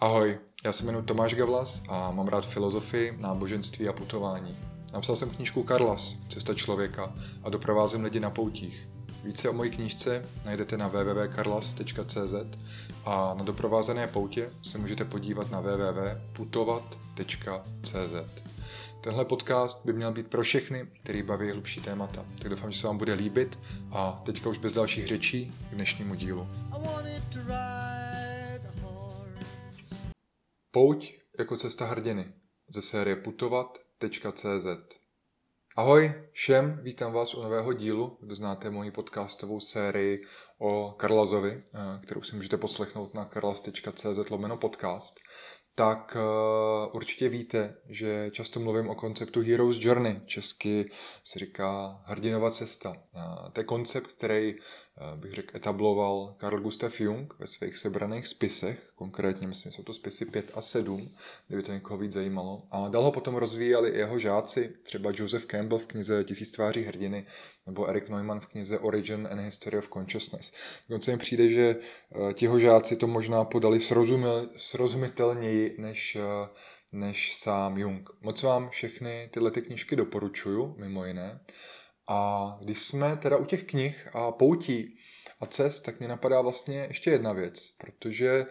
Ahoj, já se jmenuji Tomáš Gavlas a mám rád filozofii, náboženství a putování. Napsal jsem knížku Karlas, Cesta člověka a doprovázím lidi na poutích. Více o mojí knížce najdete na www.karlas.cz a na doprovázené poutě se můžete podívat na www.putovat.cz. Tenhle podcast by měl být pro všechny, který baví hlubší témata. Tak doufám, že se vám bude líbit a teďka už bez dalších řečí k dnešnímu dílu. Pouť jako cesta hrdiny. Ze série putovat.cz Ahoj všem, vítám vás u nového dílu, kdo znáte moji podcastovou sérii o Karlazovi, eh, kterou si můžete poslechnout na karlas.cz lomeno podcast tak uh, určitě víte, že často mluvím o konceptu Hero's Journey, česky se říká hrdinova cesta. Uh, to je koncept, který bych řekl etabloval Carl Gustav Jung ve svých sebraných spisech, konkrétně myslím, jsou to spisy 5 a 7, kdyby to někoho víc zajímalo. A dál ho potom rozvíjeli i jeho žáci, třeba Joseph Campbell v knize Tisíc tváří hrdiny, nebo Eric Neumann v knize Origin and History of Consciousness. Dokonce mi přijde, že tiho žáci to možná podali srozumitelněji než, eh, než sám Jung. Moc vám všechny tyhle ty knížky doporučuju, mimo jiné. A když jsme teda u těch knih a poutí a cest, tak mě napadá vlastně ještě jedna věc, protože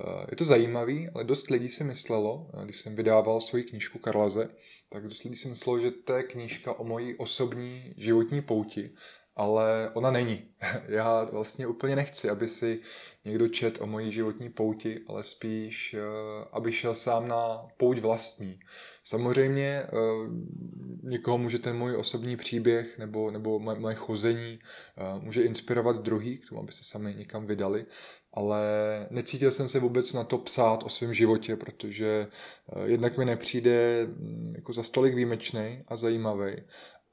eh, je to zajímavý, ale dost lidí si myslelo, eh, když jsem vydával svoji knížku Karlaze, tak dost lidí si myslelo, že to je knížka o mojí osobní životní pouti ale ona není. Já vlastně úplně nechci, aby si někdo čet o mojí životní pouti, ale spíš, eh, aby šel sám na pouť vlastní. Samozřejmě eh, někoho může ten můj osobní příběh nebo, nebo moje chození eh, může inspirovat druhý k tomu, aby se sami někam vydali, ale necítil jsem se vůbec na to psát o svém životě, protože jednak mi nepřijde mm, jako za stolik výjimečný a zajímavý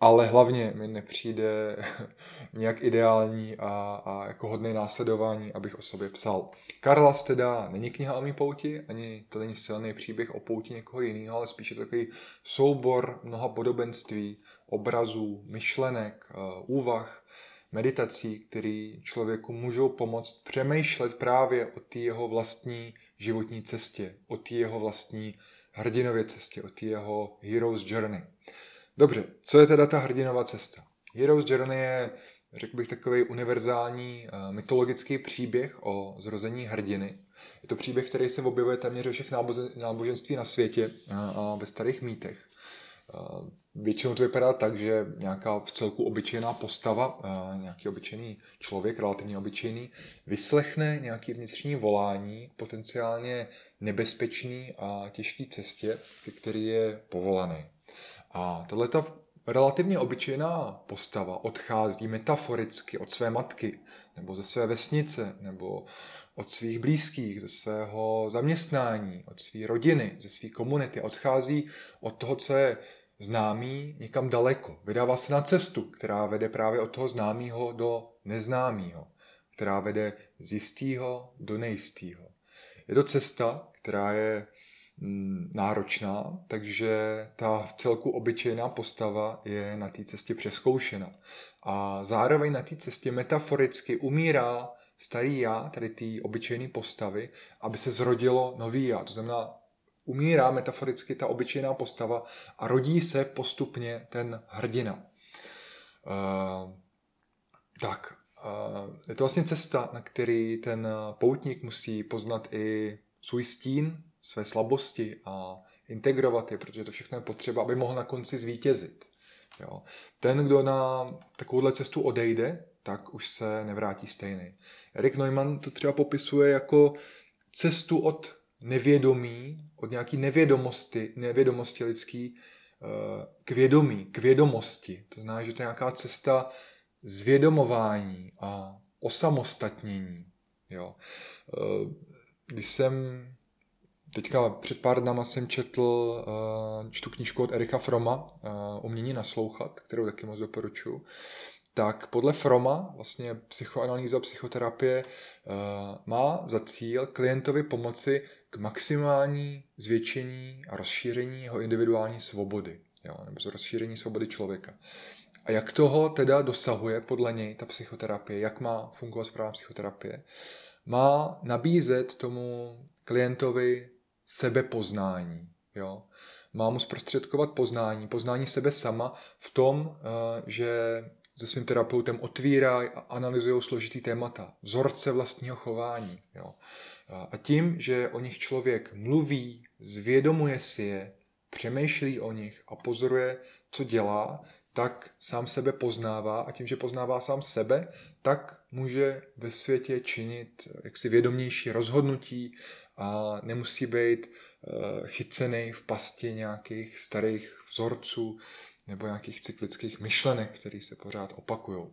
ale hlavně mi nepřijde nějak ideální a, a jako hodný následování, abych o sobě psal. Karlas teda není kniha o mý pouti, ani to není silný příběh o pouti někoho jiného, ale spíše takový soubor mnoha podobenství, obrazů, myšlenek, eh, úvah, meditací, které člověku můžou pomoct přemýšlet právě o té jeho vlastní životní cestě, o té jeho vlastní hrdinově cestě, o té jeho hero's journey. Dobře, co je teda ta hrdinová cesta? Hero's Journey je, řekl bych, takový univerzální uh, mytologický příběh o zrození hrdiny. Je to příběh, který se objevuje téměř ve všech náboženství na světě uh, a ve starých mýtech. Uh, většinou to vypadá tak, že nějaká v celku obyčejná postava, nějaký obyčejný člověk, relativně obyčejný, vyslechne nějaký vnitřní volání, potenciálně nebezpečný a těžký cestě, který je povolaný. A tato relativně obyčejná postava odchází metaforicky od své matky, nebo ze své vesnice, nebo od svých blízkých, ze svého zaměstnání, od své rodiny, ze své komunity. Odchází od toho, co je známý, někam daleko. Vydává se na cestu, která vede právě od toho známého do neznámého, která vede z jistého do nejistého. Je to cesta, která je náročná, takže ta v celku obyčejná postava je na té cestě přeskoušena. A zároveň na té cestě metaforicky umírá starý já, tady té obyčejné postavy, aby se zrodilo nový já. To znamená, umírá metaforicky ta obyčejná postava a rodí se postupně ten hrdina. Uh, tak, uh, je to vlastně cesta, na který ten poutník musí poznat i svůj stín, své slabosti a integrovat je, protože to všechno je potřeba, aby mohl na konci zvítězit. Jo. Ten, kdo na takovouhle cestu odejde, tak už se nevrátí stejný. Erik Neumann to třeba popisuje jako cestu od nevědomí, od nějaký nevědomosti, nevědomosti lidský eh, k vědomí, k vědomosti. To znamená, že to je nějaká cesta zvědomování a osamostatnění. Jo. Eh, když jsem Teďka před pár dnama jsem četl, uh, čtu knížku od Erika Froma, uh, Umění naslouchat, kterou taky moc doporučuji. Tak podle Froma, vlastně psychoanalýza, psychoterapie, uh, má za cíl klientovi pomoci k maximální zvětšení a rozšíření jeho individuální svobody, jo, nebo rozšíření svobody člověka. A jak toho teda dosahuje podle něj ta psychoterapie, jak má fungovat správná psychoterapie? Má nabízet tomu klientovi sebepoznání. Jo? Má mu zprostředkovat poznání, poznání sebe sama v tom, eh, že se svým terapeutem otvírají a analyzují složitý témata, vzorce vlastního chování. Jo? A tím, že o nich člověk mluví, zvědomuje si je, přemýšlí o nich a pozoruje, co dělá, tak sám sebe poznává a tím, že poznává sám sebe, tak může ve světě činit jaksi vědomější rozhodnutí a nemusí být eh, chycený v pasti nějakých starých vzorců nebo nějakých cyklických myšlenek, které se pořád opakují.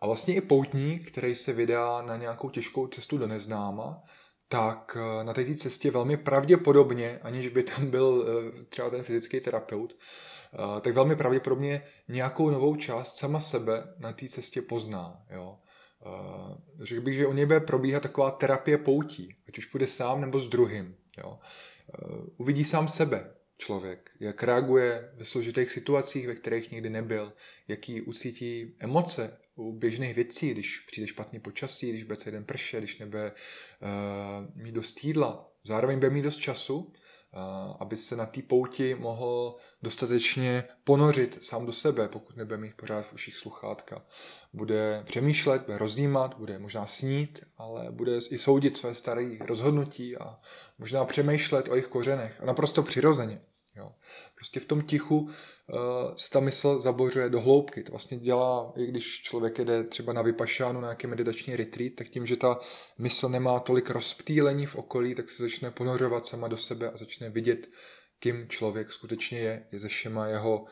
A vlastně i poutník, který se vydá na nějakou těžkou cestu do neznáma, tak eh, na té cestě velmi pravděpodobně, aniž by tam byl eh, třeba ten fyzický terapeut, eh, tak velmi pravděpodobně nějakou novou část sama sebe na té cestě pozná. Jo. Řekl bych, že o něj bude probíhat taková terapie poutí, ať už půjde sám nebo s druhým. Jo. Uvidí sám sebe, člověk, jak reaguje ve složitých situacích, ve kterých nikdy nebyl, jaký ucítí emoce u běžných věcí, když přijde špatný počasí, když bude celý den prše, když nebude uh, mít dost jídla. Zároveň bude mít dost času, uh, aby se na té pouti mohl dostatečně ponořit sám do sebe, pokud nebude mít pořád v uších sluchátka. Bude přemýšlet, bude rozjímat, bude možná snít, ale bude i soudit své staré rozhodnutí a možná přemýšlet o jejich kořenech. A naprosto přirozeně. Jo. Prostě v tom tichu se ta mysl zabořuje do hloubky. To vlastně dělá, i když člověk jde třeba na vypašánu, na nějaký meditační retreat, tak tím, že ta mysl nemá tolik rozptýlení v okolí, tak se začne ponořovat sama do sebe a začne vidět, kým člověk skutečně je, je ze všema jeho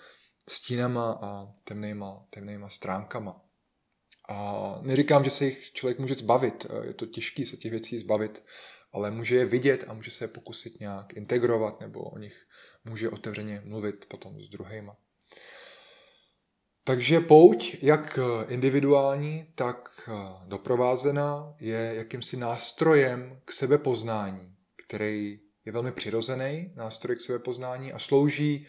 stínama a temnýma, temnýma stránkama. A neříkám, že se jich člověk může zbavit, je to těžké se těch věcí zbavit, ale může je vidět a může se je pokusit nějak integrovat nebo o nich může otevřeně mluvit potom s druhýma. Takže pouť, jak individuální, tak doprovázená, je jakýmsi nástrojem k sebepoznání, který je velmi přirozený, nástroj k sebepoznání a slouží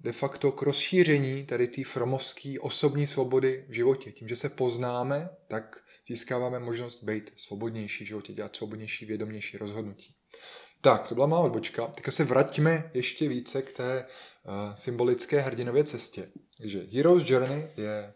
de facto k rozšíření tady té fromovské osobní svobody v životě. Tím, že se poznáme, tak získáváme možnost být svobodnější v životě, dělat svobodnější, vědomější rozhodnutí. Tak, to byla má odbočka. Teďka se vraťme ještě více k té uh, symbolické hrdinově cestě. Takže Hero's Journey je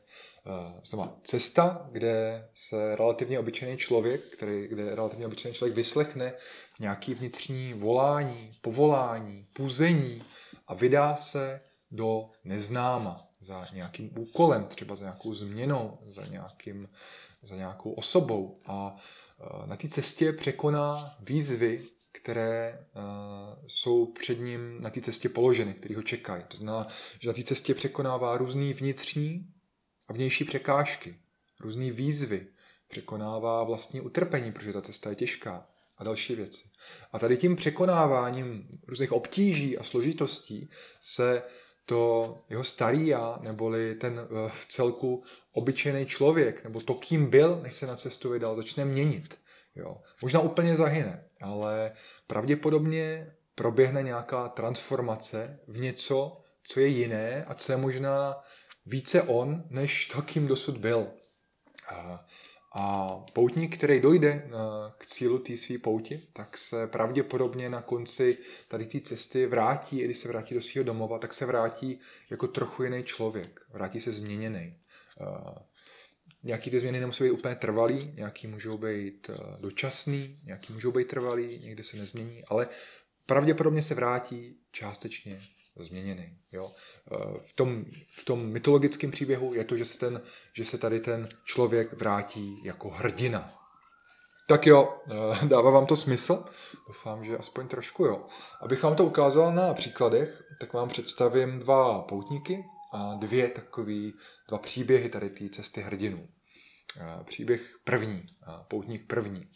uh, znamená cesta, kde se relativně obyčejný člověk, který, kde relativně obyčejný člověk vyslechne nějaký vnitřní volání, povolání, puzení a vydá se do neznáma za nějakým úkolem, třeba za nějakou změnou, za, nějakým, za nějakou osobou. A e, na té cestě překoná výzvy, které e, jsou před ním na té cestě položeny, které ho čekají. To znamená, že na té cestě překonává různé vnitřní a vnější překážky, různé výzvy, překonává vlastní utrpení, protože ta cesta je těžká a další věci. A tady tím překonáváním různých obtíží a složitostí se to jeho starý já, neboli ten eh, v celku obyčejný člověk, nebo to, kým byl, než se na cestu vydal, začne měnit. Jo. Možná úplně zahyne, ale pravděpodobně proběhne nějaká transformace v něco, co je jiné a co je možná více on, než to, kým dosud byl. A a poutník, který dojde eh, k cílu té své pouti, tak se pravděpodobně na konci tady té cesty vrátí, když se vrátí do svého domova, tak se vrátí jako trochu jiný člověk. Vrátí se změněný. Eh, nějaký ty změny nemusí být úplně trvalý, nějaký můžou být eh, dočasný, nějaký můžou být trvalý, někde se nezmění, ale pravděpodobně se vrátí částečně změněný. Jo? V, tom, v tom mytologickém příběhu je to, že se, ten, že se tady ten člověk vrátí jako hrdina. Tak jo, eh, dává vám to smysl? Doufám, že aspoň trošku jo. Abych vám to ukázal na příkladech, tak vám představím dva poutníky a dvě takové, dva příběhy tady té cesty hrdinů. Eh, příběh první, eh, poutník první.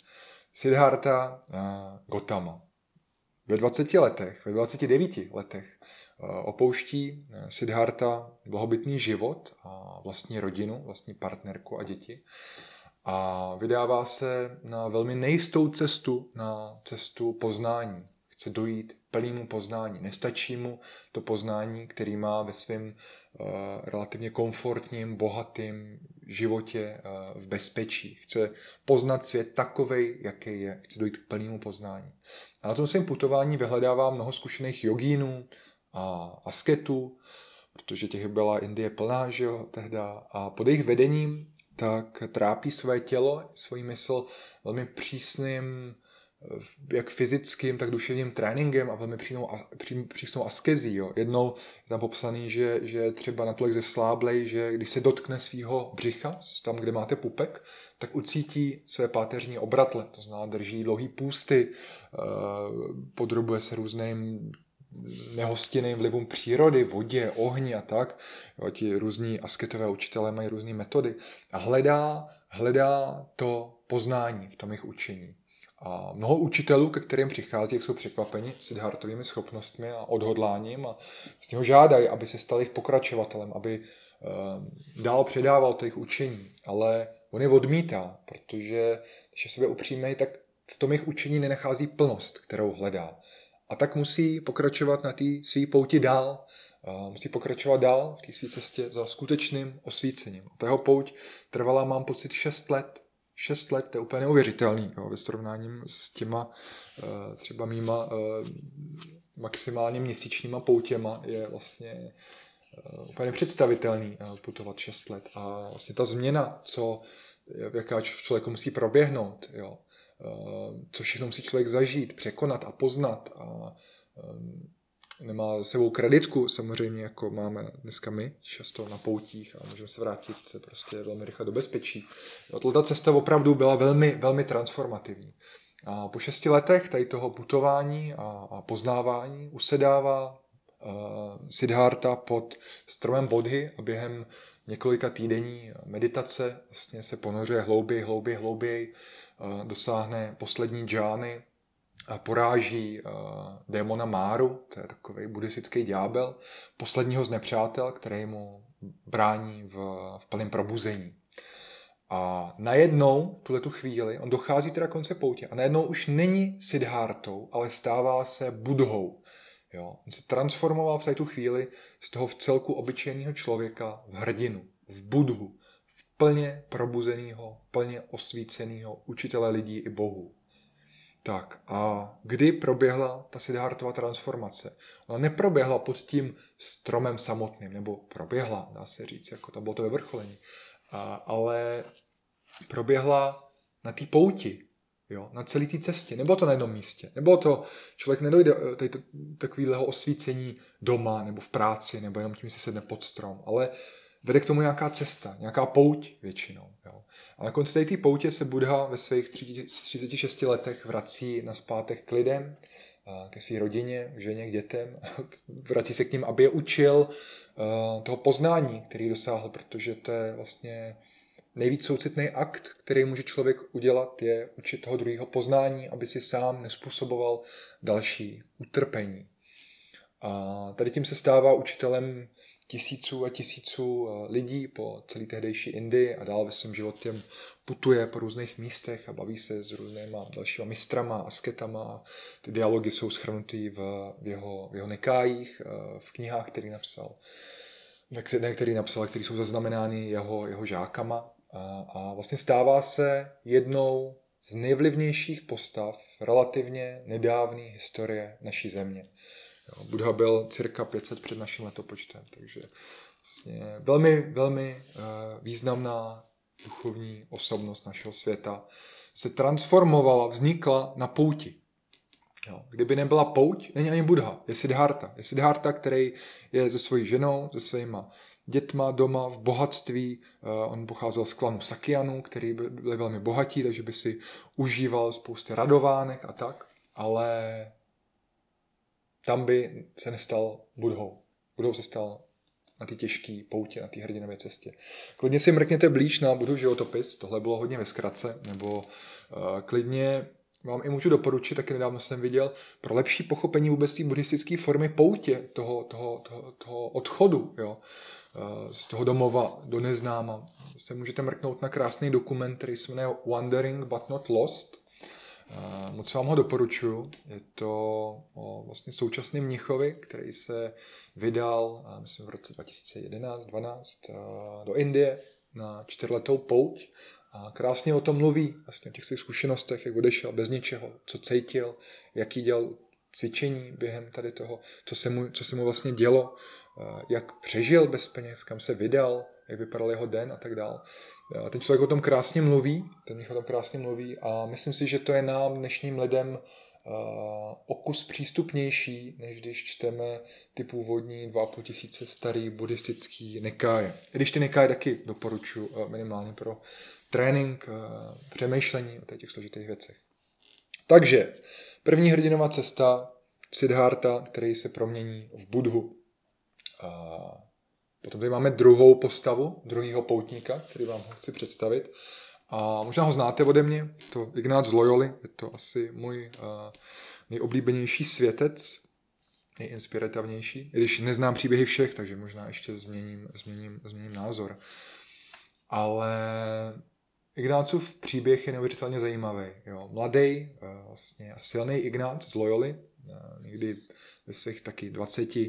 Siddhartha Gotama. Ve 20 letech, ve 29 letech Eh, opouští eh, Siddhartha blahobytný život a vlastní rodinu, vlastní partnerku a děti a vydává se na velmi nejistou cestu, na cestu poznání. chce dojít plnému poznání. Nestačí mu to poznání, který má ve svém uh, relativně komfortním, bohatým životě uh, v bezpečí. Chce poznat svět takovej, jaký je. Chce dojít k plnému poznání. A na tom svém putování vyhledává mnoho zkušených jogínů a asketů, protože těch byla Indie plná, že jo, tehda. A pod jejich vedením tak trápí své tělo, svůj mysl velmi přísným, jak fyzickým, tak duševním tréninkem a velmi přísnou, pří, přísnou askezí. Jo. Jednou je tam popsaný, že, že třeba natolik zesláblej, že když se dotkne svého břicha, tam, kde máte pupek, tak ucítí své páteřní obratle, to znamená drží dlouhý půsty, eh, podrobuje se různým nehostinným vlivům přírody, vodě, ohni a tak. Jo, ti různí asketové učitelé mají různé metody. A hledá, hledá to poznání v tom jejich učení. A mnoho učitelů, ke kterým přichází, jsou překvapeni Siddhartovými schopnostmi a odhodláním a z něho žádají, aby se stal jejich pokračovatelem, aby uh, dál předával to jejich učení. Ale on je odmítá, protože když je sobě upřímnej, tak v tom jejich učení nenachází plnost, kterou hledá. A tak musí pokračovat na té své pouti dál. Musí pokračovat dál v té své cestě za skutečným osvícením. Ta jeho pouť trvala, mám pocit, 6 let. 6 let, to je úplně neuvěřitelný jo, ve srovnání s těma eh, třeba mýma eh, maximálně měsíčníma poutěma je vlastně eh, úplně nepředstavitelný putovat 6 let. A vlastně ta změna, co, jaká člověku musí proběhnout, jo, co všechno musí člověk zažít, překonat a poznat a eh, nemá sebou kreditku, samozřejmě jako máme dneska my, často na poutích a můžeme se vrátit prostě velmi rychle do bezpečí. Jo, ta cesta opravdu byla velmi, velmi transformativní. A po šesti letech tady toho putování a, a poznávání usedává uh, Siddhartha pod stromem Bodhy a během několika týdení meditace vlastně se ponořuje hlouběji, hlouběji, hlouběji dosáhne poslední džány a poráží démona Máru, to je takový buddhistický ďábel, posledního z nepřátel, který mu brání v, v plném probuzení. A najednou, v tuhle tu chvíli, on dochází teda konce poutě a najednou už není Siddhartou, ale stává se budhou. Jo? On se transformoval v tu chvíli z toho v celku obyčejného člověka v hrdinu, v budhu, plně probuzeného, plně osvíceného učitele lidí i bohu. Tak a kdy proběhla ta Siddhartova transformace? Ona neproběhla pod tím stromem samotným, nebo proběhla, dá se říct, jako to bylo to vyvrcholení, a, ale proběhla na té pouti, jo, na celé té cestě. Nebylo to na jednom místě. Nebylo to, člověk nedojde eh, takového osvícení doma, nebo v práci, nebo jenom tím, že se sedne pod strom, ale vede k tomu nějaká cesta, nějaká pouť většinou. Jo. A na konci té poutě se Buddha ve svých 36 letech vrací na zpátek k lidem, ke své rodině, k ženě, k dětem. Vrací se k ním, aby je učil toho poznání, který dosáhl, protože to je vlastně nejvíc soucitný akt, který může člověk udělat, je učit toho druhého poznání, aby si sám nespůsoboval další utrpení. A tady tím se stává učitelem tisíců a tisíců eh, lidí po celé tehdejší Indii a dál ve svém životě putuje po různých místech a baví se s různýma dalšíma mistrama, asketama. Ty dialogy jsou schrnutý v, v, jeho, v jeho nekájích, eh, v knihách, který napsal, ne, který napsal, který jsou zaznamenány jeho, jeho žákama. A, a vlastně stává se jednou z nejvlivnějších postav relativně nedávné historie naší země. Jo, Buddha byl cirka 500 před naším letopočtem, takže vlastně velmi, velmi uh, významná duchovní osobnost našeho světa se transformovala, vznikla na pouti. Jo. Kdyby nebyla pouť, není ani Buddha, je Siddhartha. Je Siddhartha, který je se svojí ženou, se svýma dětma doma v bohatství. Uh, on pocházel z klanu Sakianů, který byli velmi bohatí, takže by si užíval spousty radovánek a tak. Ale tam by se nestal Budhou. Budhou se stal na ty těžké poutě, na té hrdinové cestě. Klidně si mrkněte blíž na Budhu životopis, tohle bylo hodně ve zkratce, nebo uh, klidně vám i můžu doporučit, taky nedávno jsem viděl, pro lepší pochopení vůbec té buddhistické formy poutě, toho, toho, toho, toho odchodu, jo, uh, z toho domova do neznáma. Se můžete mrknout na krásný dokument, který se jmenuje Wandering but not lost, Moc vám ho doporučuji. Je to o vlastně současným mnichovi, který se vydal, myslím, v roce 2011-12 do Indie na čtyřletou pouť a krásně o tom mluví, vlastně o těch svých zkušenostech, jak odešel bez ničeho, co cítil, jaký dělal cvičení během tady toho, co se mu, co se mu vlastně dělo, jak přežil bez peněz, kam se vydal, jak vypadal jeho den a tak dál. A ten člověk o tom krásně mluví, ten mě o tom krásně mluví a myslím si, že to je nám dnešním lidem o kus přístupnější, než když čteme ty původní 2,5 tisíce starý buddhistický nekáje. I když ty nekáje taky doporučuji minimálně pro trénink, přemýšlení o těch složitých věcech. Takže první hrdinová cesta Siddhartha, který se promění v Budhu. Potom tady máme druhou postavu, druhého poutníka, který vám ho chci představit. A možná ho znáte ode mě, to Ignác z Loyoli, je to asi můj uh, nejoblíbenější světec, nejinspirativnější. I když neznám příběhy všech, takže možná ještě změním, změním, změním názor. Ale Ignácův příběh je neuvěřitelně zajímavý. Jo. Mladý, uh, vlastně silný Ignác z Loyoli, uh, někdy ve svých taky 20 uh,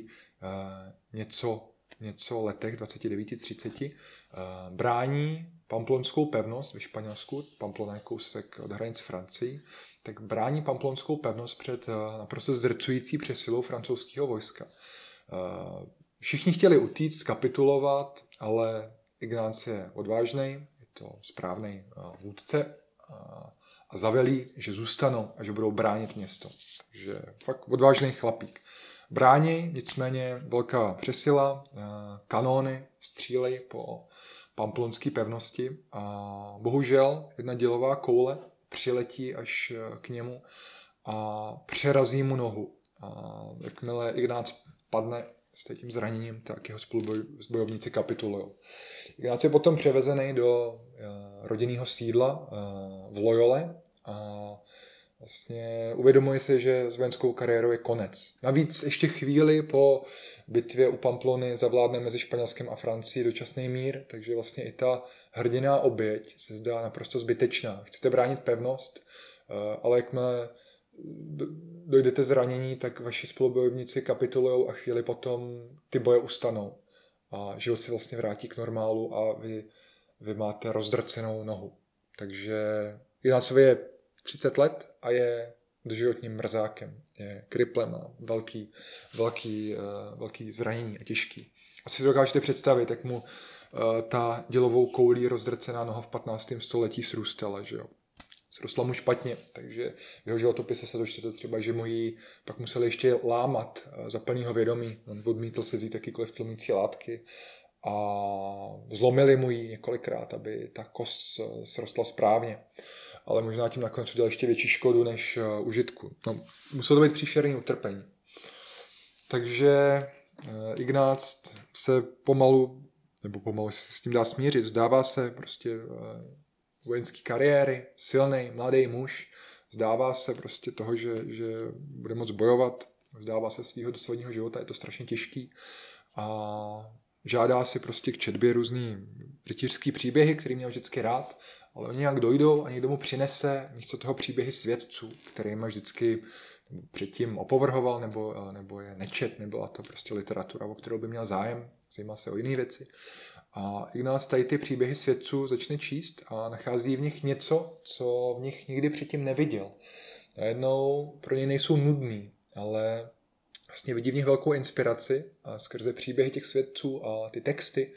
něco něco letech, 29-30, eh, brání Pamplonskou pevnost ve Španělsku, Pamplona je kousek od hranic Francii, tak brání Pamplonskou pevnost před eh, naprosto zdrcující přesilou francouzského vojska. Eh, všichni chtěli utíct, kapitulovat, ale Ignác je odvážný, je to správný vůdce a zavelí, že zůstanou a že budou bránit město. Takže fakt odvážný chlapík brání, nicméně velká přesila, eh, kanóny střílej po pamplonské pevnosti a bohužel jedna dělová koule přiletí až eh, k němu a přerazí mu nohu. A jakmile Ignác padne s tím zraněním, tak jeho spolubojovníci kapitulují. Ignác je potom převezený do eh, rodinného sídla v Loyole a Vlastně uvědomuje se, že s vojenskou kariérou je konec. Navíc ještě chvíli po bitvě u Pamplony zavládne mezi Španělskem a Francií dočasný mír, takže vlastně i ta hrdiná oběť se zdá naprosto zbytečná. Chcete bránit pevnost, eh, ale jakmile dojdete zranění, tak vaši spolubojovníci kapitulují a chvíli potom ty boje ustanou. A život se vlastně vrátí k normálu a vy, vy máte rozdrcenou nohu. Takže Jinácovi je 30 let a je doživotním mrzákem. Je kriplem a velký, velký, uh, velký zranění a těžký. Asi si dokážete představit, jak mu uh, ta dělovou koulí rozdrcená noha v 15. století srůstala, že jo. Srostla mu špatně, takže v jeho životopise se dočtete třeba, že mu ji pak museli ještě lámat uh, za plnýho vědomí. On odmítl se vzít jakýkoliv tlumící látky a zlomili mu ji několikrát, aby ta kost srostla správně ale možná tím nakonec udělal ještě větší škodu než uh, užitku. No, muselo to být příšerný utrpení. Takže uh, Ignác se pomalu, nebo pomalu se s tím dá smířit, zdává se prostě uh, vojenský kariéry, silný, mladý muž, zdává se prostě toho, že, že bude moc bojovat, zdává se svého dosledního života, je to strašně těžký. A žádá si prostě k četbě různý rytířský příběhy, který měl vždycky rád ale oni nějak dojdou a někdo mu přinese místo toho příběhy svědců, kterými vždycky předtím opovrhoval nebo, eh, nebo je nečet, nebyla to prostě literatura, o kterou by měl zájem, zajímal se o jiné věci. A Ignác tady ty příběhy svědců začne číst a nachází v nich něco, co v nich nikdy předtím neviděl. Najednou pro něj nejsou nudný, ale vlastně vidí v nich velkou inspiraci a skrze příběhy těch svědců a ty texty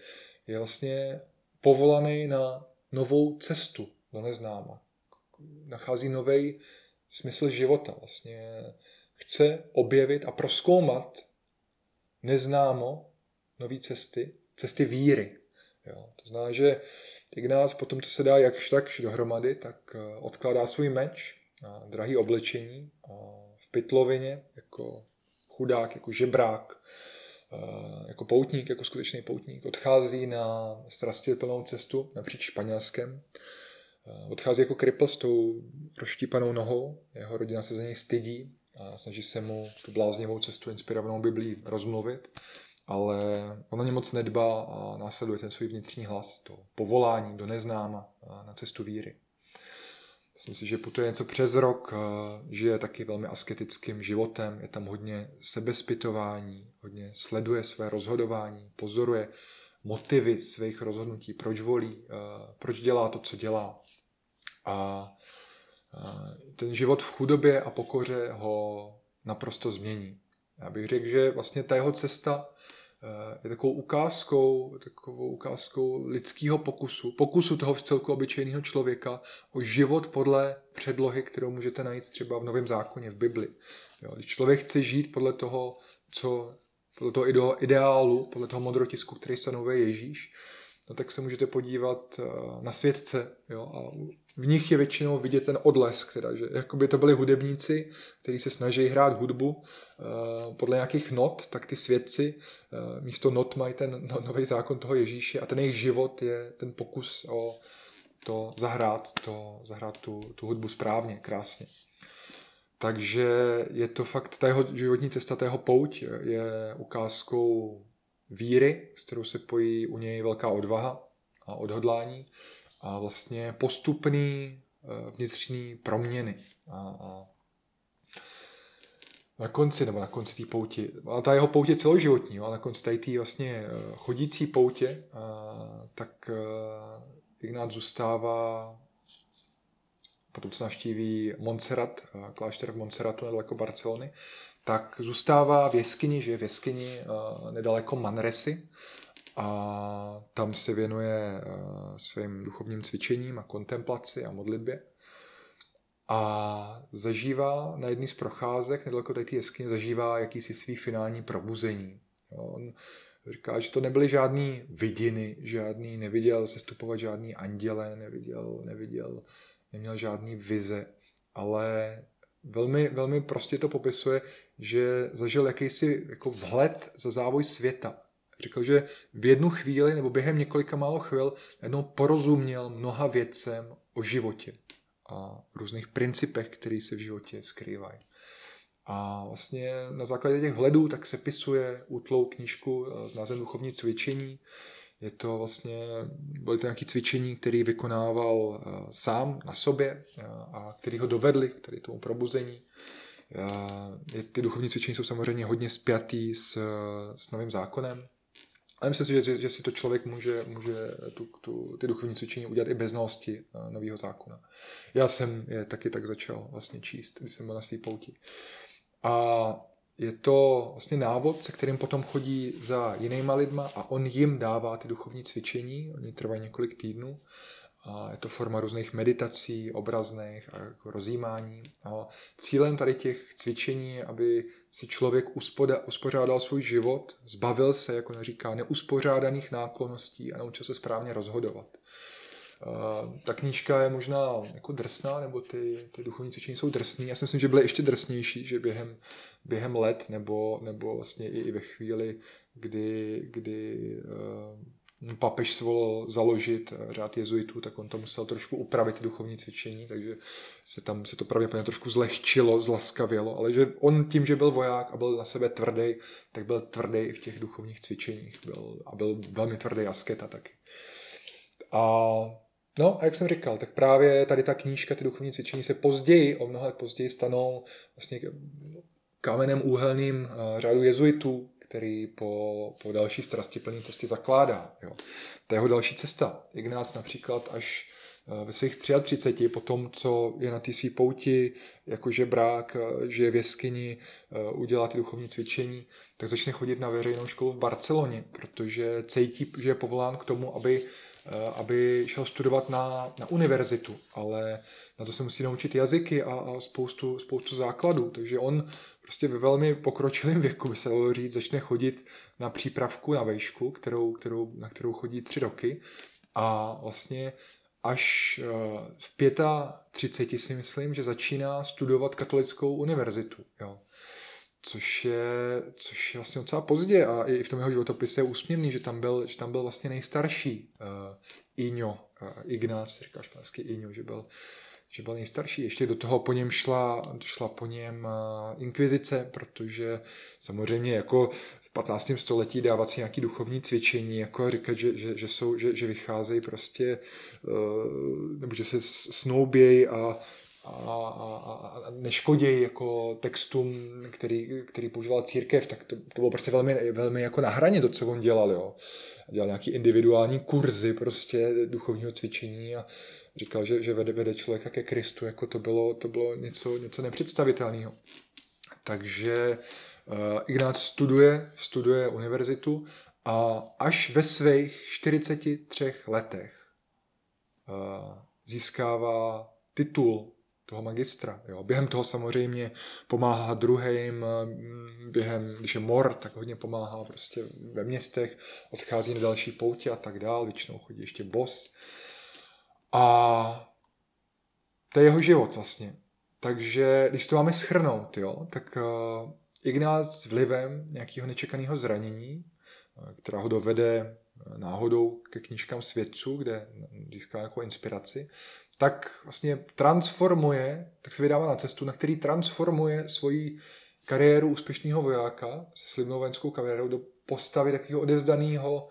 je vlastně povolaný na novou cestu do neznáma. Nachází nový smysl života. Vlastně chce objevit a proskoumat neznámo nové cesty, cesty víry. Jo. To znamená, že Ignác potom, co se dá jakž takž dohromady, tak eh, odkládá svůj meč, a drahý oblečení a v pytlovině jako chudák, jako žebrák, jako poutník, jako skutečný poutník, odchází na strastiplnou cestu napříč Španělskem. Eh, odchází jako kripl s tou rozštípanou nohou, jeho rodina se za něj stydí a snaží se mu tu bláznivou cestu inspirovanou Biblí rozmluvit, ale on na ně moc nedbá a následuje ten svůj vnitřní hlas, to povolání do neznáma na cestu víry. Myslím si, že putuje něco přes rok, žije taky velmi asketickým životem, je tam hodně sebespytování, hodně sleduje své rozhodování, pozoruje motivy svých rozhodnutí, proč volí, proč dělá to, co dělá. A ten život v chudobě a pokoře ho naprosto změní. Já bych řekl, že vlastně ta jeho cesta eh, je takovou ukázkou, takovou ukázkou lidského pokusu, pokusu toho v celku obyčejného člověka o život podle předlohy, kterou můžete najít třeba v Novém zákoně, v Bibli. Jo, když člověk chce žít podle toho, co, podle toho ideálu, podle toho modrotisku, který stanovuje Ježíš, no tak se můžete podívat eh, na světce jo, a v nich je většinou vidět ten odlesk, teda, že jakoby to byli hudebníci, kteří se snaží hrát hudbu uh, podle nějakých not, tak ty svědci uh, místo not mají ten no, nový zákon toho Ježíše a ten jejich život je ten pokus o to zahrát, to, zahrát tu, tu hudbu správně, krásně. Takže je to fakt, ta jeho životní cesta, ta jeho pouť je ukázkou víry, s kterou se pojí u něj velká odvaha a odhodlání a vlastně postupný eh, vnitřní proměny. A, a na konci, nebo na konci té poutě, a ta jeho poutě celoživotní, a na konci tady té vlastně eh, chodící poutě, a, tak eh, Ignác zůstává potom se navštíví Montserrat, klášter v Montserratu nedaleko Barcelony, tak zůstává v jeskyni, že je v jeskyni nedaleko Manresy, a tam se věnuje eh, svým duchovním cvičením a kontemplaci a modlitbě. A zažívá na jedný z procházek, nedaleko té jeskyně, zažívá jakýsi svý finální probuzení. On říká, že to nebyly žádný vidiny, žádný, neviděl sestupovat žádný anděle, neviděl, neviděl, neměl žádný vize, ale velmi, velmi prostě to popisuje, že zažil jakýsi jako vhled za závoj světa. Řekl, že v jednu chvíli nebo během několika málo chvil jednou porozuměl mnoha věcem o životě a různých principech, které se v životě skrývají. A vlastně na základě těch vhledů tak se pisuje útlou knížku eh, s názvem Duchovní cvičení. Je to vlastně, byly to nějaké cvičení, které vykonával eh, sám na sobě eh, a který ho dovedli k tomu probuzení. Ty duchovní cvičení jsou samozřejmě hodně spjatý s, s novým zákonem, ale myslím si, že, že si to člověk může, může tu, tu, ty duchovní cvičení udělat i bez znalosti nového zákona. Já jsem je taky tak začal vlastně číst, když jsem byl na svý pouti. A je to vlastně návod, se kterým potom chodí za jinýma lidma a on jim dává ty duchovní cvičení, oni trvají několik týdnů a je to forma různých meditací, obrazných a jako rozjímání. A cílem tady těch cvičení je, aby si člověk uspoda, uspořádal svůj život, zbavil se, jako neříká, neuspořádaných náklonností a naučil se správně rozhodovat. Ta knížka je možná jako drsná, nebo ty, ty duchovní cvičení jsou drsný. Já si myslím, že byly ještě drsnější, že během, během let nebo, nebo vlastně i, i ve chvíli, kdy, kdy papež svolil založit eh, řád jezuitů, tak on to musel trošku upravit duchovní cvičení, takže se tam se to pravděpodobně trošku zlehčilo, zlaskavělo, ale že on tím, že byl voják a byl na sebe tvrdý, tak byl tvrdý i v těch duchovních cvičeních byl, a byl velmi tvrdý asketa taky. A No a jak jsem říkal, tak právě tady ta knížka, ty duchovní cvičení se později, o mnoho let později stanou vlastně kamenem úhelným eh, řádu jezuitů, který po, po další strastiplné cestě zakládá. Jo. To je jeho další cesta. Ignác například až eh, ve svých 33, po tom, co je na té svý pouti, jako žebrák, eh, že je v jeskyni, udělá ty duchovní cvičení, tak začne chodit na veřejnou školu v Barceloně, protože cítí, že je povolán k tomu, aby, aby šel studovat na, na univerzitu, ale na to se musí naučit jazyky a, a spoustu, spoustu základů. Takže on prostě ve velmi pokročilém věku, by se dalo říct, začne chodit na přípravku na vejšku, kterou, kterou, na kterou chodí tři roky a vlastně až eh, v 35 si myslím, že začíná studovat katolickou univerzitu. Jo. Což je, což je vlastně docela pozdě a i v tom jeho životopise je úsměvný, že tam byl, že tam byl vlastně nejstarší uh, Iňo, uh, Ignác, říkáš španělsky Iňo, že byl že byl nejstarší. Ještě do toho po něm šla, šla po něm inkvizice, protože samozřejmě jako v 15. století dávat si nějaký duchovní cvičení, jako říkat, že, že, že, jsou, že, že vycházejí prostě, nebo že se snoubějí a a, a, a neškodějí jako textům, který, který používal církev, tak to, to bylo prostě velmi, velmi jako na hraně to, co on dělal, jo. Dělal nějaký individuální kurzy prostě duchovního cvičení a říkal, že, že vede, vede člověka ke Kristu, jako to bylo, to bylo něco, něco nepředstavitelného. Takže uh, Ignác studuje, studuje univerzitu a až ve svých 43 letech uh, získává titul toho magistra. Jo. Během toho samozřejmě pomáhá druhým, během, když je mor, tak hodně pomáhá prostě ve městech, odchází na další poutě a tak dál, většinou chodí ještě bos. A to je jeho život vlastně. Takže když to máme schrnout, jo, tak uh, Ignác vlivem nějakého nečekaného zranění, uh, která ho dovede náhodou ke knížkám svědců, kde získá jako inspiraci, tak vlastně transformuje, tak se vydává na cestu, na který transformuje svoji kariéru úspěšného vojáka se slibnou vojenskou kariérou do postavy takového odevzdaného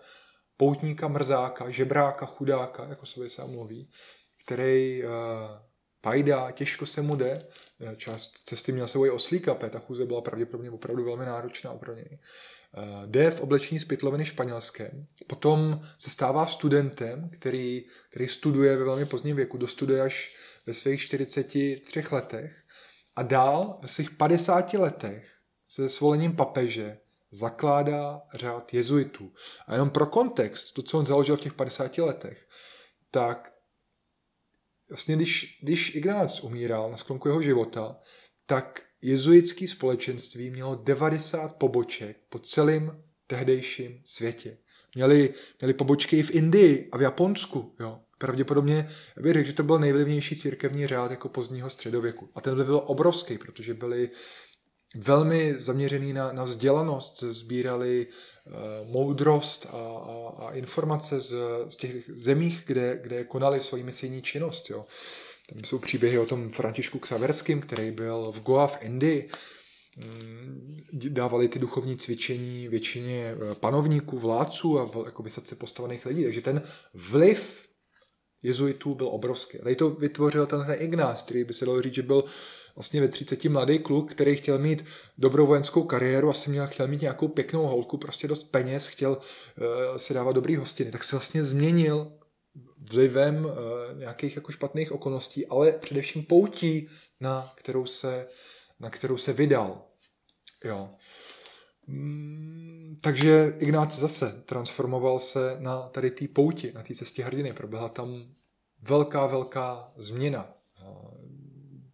poutníka, mrzáka, žebráka, chudáka, jako se sám mluví, který uh, pajdá, těžko se mu jde, eh, část cesty měl sebou i oslíka, ta chůze byla pravděpodobně opravdu velmi náročná pro něj. Uh, jde v oblečení z pytloviny španělském, potom se stává studentem, který, který studuje ve velmi pozdním věku, dostuduje až ve svých 43 letech a dál ve svých 50 letech se svolením papeže zakládá řád jezuitů. A jenom pro kontext, to, co on založil v těch 50 letech, tak vlastně když, když Ignác umíral na sklonku jeho života, tak jezuitský společenství mělo 90 poboček po celém tehdejším světě. Měli, měli pobočky i v Indii a v Japonsku. Jo. Pravděpodobně bych řekl, že to byl nejvlivnější církevní řád jako pozdního středověku. A ten byl obrovský, protože byli velmi zaměřený na, na vzdělanost, sbírali uh, moudrost a, a, a informace z, z těch zemích, kde, kde konali svoji misijní činnost. Jo. Tam jsou příběhy o tom Františku Ksaverském, který byl v Goa v Indii, mm, dávali ty duchovní cvičení většině eh, panovníků, vládců a jako vysoce postavených lidí. Takže ten vliv jezuitů byl obrovský. Tady to vytvořil ten Ignác, který by se dalo říct, že byl vlastně ve 30 mladý kluk, který chtěl mít dobrou vojenskou kariéru, asi měl, chtěl mít nějakou pěknou holku, prostě dost peněz, chtěl uh, si dávat dobrý hostiny, tak se vlastně změnil vlivem uh, nějakých jako špatných okolností, ale především poutí, na kterou se, na kterou se vydal. Jo. Mm, takže Ignác zase transformoval se na tady té pouti, na té cestě hrdiny. Proběhla tam velká, velká změna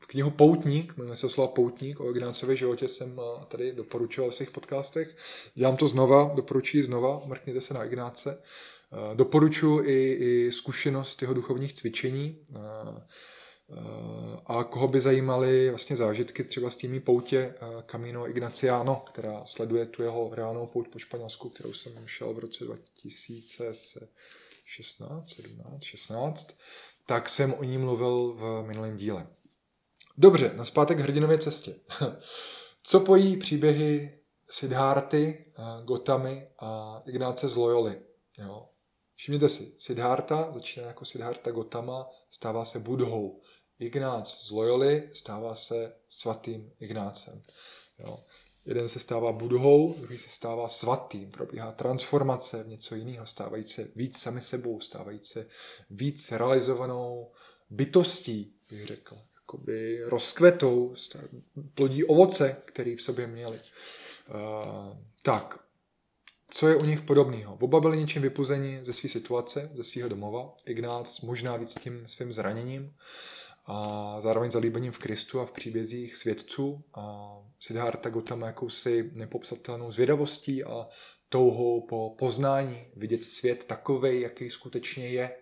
knihu Poutník, jmenuje se slova Poutník, o Ignácově životě jsem eh, tady doporučoval v svých podcastech. Dělám to znova, doporučuji znova, mrkněte se na Ignáce. Eh, doporučuji i, i zkušenost jeho duchovních cvičení eh, a koho by zajímaly vlastně zážitky třeba s těmi poutě Camino Ignaciano, která sleduje tu jeho reálnou pouť po Španělsku, kterou jsem šel v roce 2016, 17, 16, tak jsem o ní mluvil v minulém díle. Dobře, na zpátek hrdinově cestě. Co pojí příběhy Siddharty, eh, Gotamy a Ignáce z Loyoli? Jo? Všimněte si, Siddharta začíná jako Siddharta Gotama, stává se Budhou. Ignác z Loyoli stává se svatým Ignácem. Jo? Jeden se stává budhou, druhý se stává svatým. Probíhá transformace v něco jiného, stávající se víc sami sebou, stávající se víc realizovanou bytostí, bych řekl jakoby rozkvetou, plodí ovoce, které v sobě měli. Uh, tak, co je u nich podobného? Oba byli něčím vypuzeni ze své situace, ze svého domova. Ignác možná víc tím svým zraněním a zároveň zalíbením v Kristu a v příbězích svědců. A Siddhartha Gautama jakousi nepopsatelnou zvědavostí a touhou po poznání, vidět svět takovej, jaký skutečně je.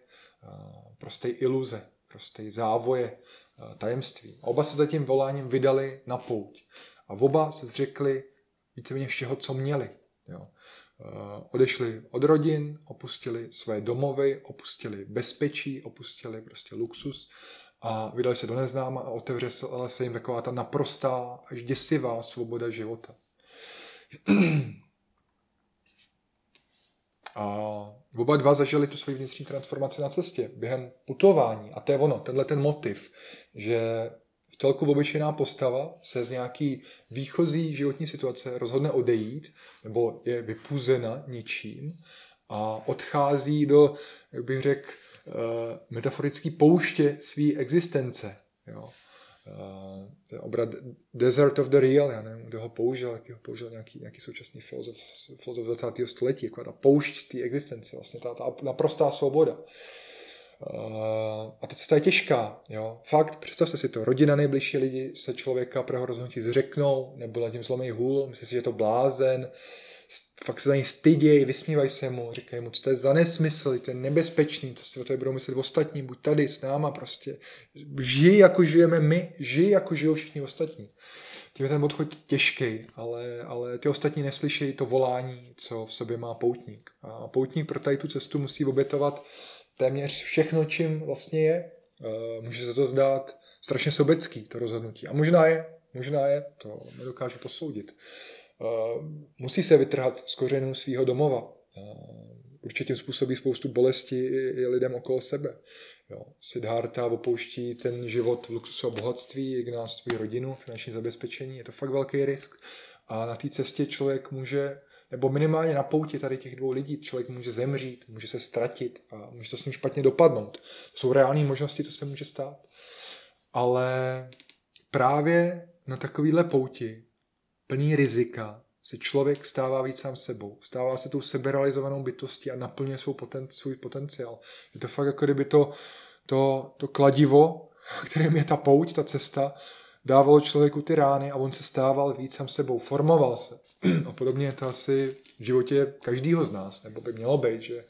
Prostej iluze, prostej závoje, tajemství. A oba se za tím voláním vydali na pouť. A oba se zřekli víceméně všeho, co měli. Jo. Eh, odešli od rodin, opustili své domovy, opustili bezpečí, opustili prostě luxus a vydali se do neznáma a otevře se jim taková ta naprostá až děsivá svoboda života. A oba dva zažili tu svoji vnitřní transformaci na cestě, během putování. A to je ono, tenhle ten motiv, že v celku obyčejná postava se z nějaký výchozí životní situace rozhodne odejít, nebo je vypuzena ničím a odchází do, jak bych řekl, eh, metaforický pouště své existence. Jo. Uh, ten obrat Desert of the Real, já nevím, kdo ho použil, jaký ho použil nějaký, nějaký současný filozof, filozof 20. století, jako ta poušť té existence, vlastně ta, ta naprostá svoboda. Uh, a ta cesta je těžká, jo. Fakt, představte si to, rodina, nejbližší lidi se člověka pro jeho rozhodnutí zřeknou, nebo nad tím zlomej hůl, myslí si, že je to blázen, fakt se za něj stydějí, vysmívají se mu, říkají mu, co to je za nesmysl, to je nebezpečný, co si o to budou myslet ostatní, buď tady s náma prostě. Žij, jako žijeme my, žij, jako žijou všichni ostatní. Tím je ten odchod těžký, ale, ale ty ostatní neslyšejí to volání, co v sobě má poutník. A poutník pro tady tu cestu musí obětovat téměř všechno, čím vlastně je. Eh, může se to zdát strašně sobecký, to rozhodnutí. A možná je, možná je, to nedokážu posoudit. Eh, musí se vytrhat z kořenů svého domova. Eh, určitě způsobí spoustu bolesti i lidem okolo sebe. Jo. Siddhartha opouští ten život v luxusu a bohatství, ignáctví rodinu, finanční zabezpečení. Je to fakt velký risk. A na té cestě člověk může, nebo minimálně na pouti tady těch dvou lidí, člověk může zemřít, může se ztratit a může to s ním špatně dopadnout. To jsou reální možnosti, co se může stát. Ale právě na takovýhle pouti plný rizika, se člověk stává víc sám sebou. Stává se tou seberealizovanou bytostí a naplňuje svou poten, svůj potenciál. Je to fakt jako kdyby to, to, to kladivo, kterým je ta pouť, ta cesta, dávalo člověku ty rány a on se stával víc sám sebou, formoval se. A podobně je to asi v životě každýho z nás, nebo by mělo být, že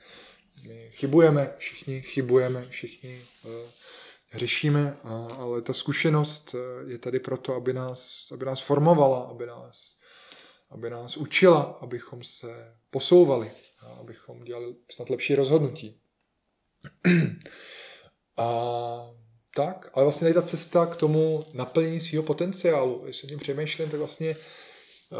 my chybujeme, všichni chybujeme, všichni uh, řešíme, ale ta zkušenost eh, je tady proto, aby nás, aby nás formovala, aby nás, aby nás učila, abychom se posouvali, abychom dělali snad lepší rozhodnutí. A tak, ale vlastně tady ta cesta k tomu naplnění svého potenciálu, jestli tím přemýšlím, tak vlastně uh,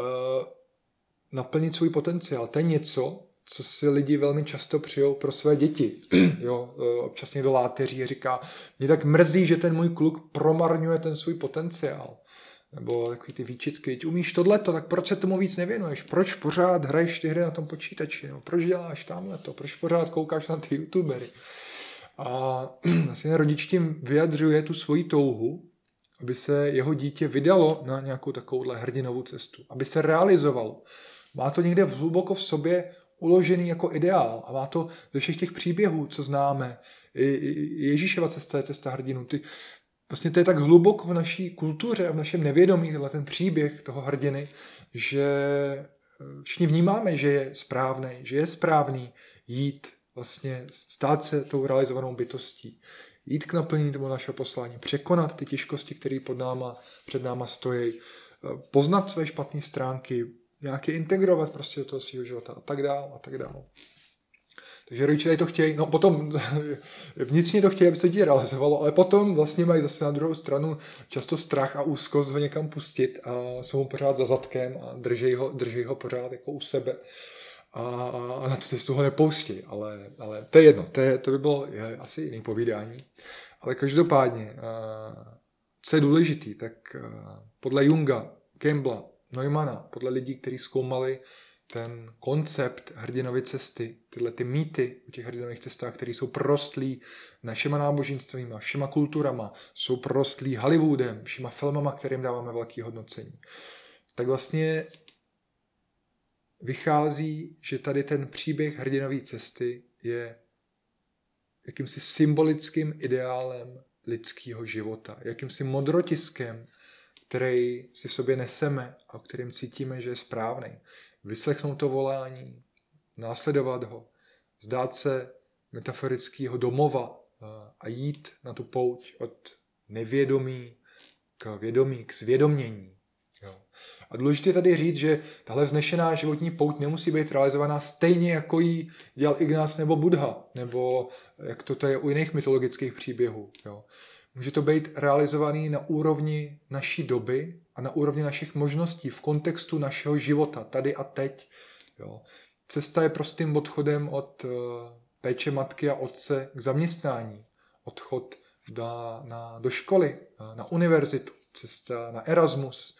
naplnit svůj potenciál, to je něco, co si lidi velmi často přijou pro své děti. jo, e, občas někdo láteří říká, mě tak mrzí, že ten můj kluk promarňuje ten svůj potenciál. Nebo takový ty výčitky, teď umíš tohleto, tak proč se tomu víc nevěnuješ? Proč pořád hraješ ty hry na tom počítači? No, proč děláš tamhle to? Proč pořád koukáš na ty youtubery? A vlastně rodič tím vyjadřuje tu svoji touhu, aby se jeho dítě vydalo na nějakou takovouhle hrdinovou cestu, aby se realizovalo. Má to někde hluboko v sobě uložený jako ideál a má to ze všech těch příběhů, co známe. Ježíšova cesta je cesta hrdinu. Ty, vlastně to je tak hluboko v naší kultuře a v našem nevědomí, ten příběh toho hrdiny, že eh, všichni vnímáme, že je správný, že je správný jít vlastně, stát se tou realizovanou bytostí, jít k naplnění toho našeho poslání, překonat ty těžkosti, které pod náma, před náma stojí, eh, poznat své špatné stránky, nějaký integrovat prostě do toho svého života a tak dál a tak dál. Takže rodiče to chtějí, no potom vnitřně to chtějí, aby se dítě realizovalo, ale potom vlastně mají zase na druhou stranu často strach a úzkost ho někam pustit a jsou mu pořád za zadkem a drží ho, drží ho pořád jako u sebe a, a na tu cestu ho nepouští, ale, ale to je jedno, to, je, to by bylo je, asi jiný povídání. Ale každopádně, co je důležitý, tak podle Junga, Campbella, Neumana, podle lidí, kteří zkoumali ten koncept hrdinovy cesty, tyhle ty mýty o těch hrdinových cestách, které jsou prostlí našima náboženstvíma, všema kulturama, jsou prostlí Hollywoodem, všema filmama, kterým dáváme velké hodnocení. Tak vlastně vychází, že tady ten příběh hrdinové cesty je jakýmsi symbolickým ideálem lidského života, jakýmsi modrotiskem který si v sobě neseme a kterým cítíme, že je správný. Vyslechnout to volání, následovat ho, zdát se metaforického domova a jít na tu pouť od nevědomí k vědomí, k zvědomění. A důležité tady říct, že tahle vznešená životní pouť nemusí být realizovaná stejně, jako ji dělal Ignác nebo Buddha, nebo jak to je u jiných mytologických příběhů. Jo. může to být realizovaný na úrovni naší doby a na úrovni našich možností, v kontextu našeho života, tady a teď. Jo. Cesta je prostým odchodem od uh, péče matky a otce k zaměstnání, odchod na, na, do školy, na univerzitu, cesta na Erasmus,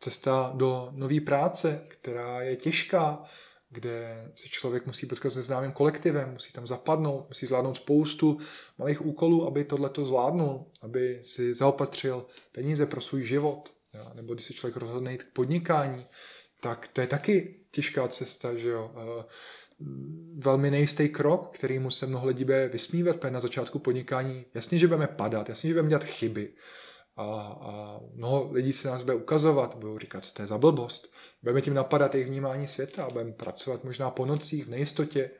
cesta do nové práce, která je těžká, kde se člověk musí potkat s neznámým kolektivem, musí tam zapadnout, musí zvládnout spoustu malých úkolů, aby tohleto zvládnul, aby si zaopatřil peníze pro svůj život, nebo když se člověk rozhodne jít k podnikání, tak to je taky těžká cesta, že jo velmi nejistý krok, kterýmu se mnoho lidí bude vysmívat na začátku podnikání. Jasně, že budeme padat, jasně, že budeme dělat chyby. A, a mnoho lidí se nás bude ukazovat, budou říkat, co to je za blbost. Budeme tím napadat jejich vnímání světa, budeme pracovat možná po nocích v nejistotě.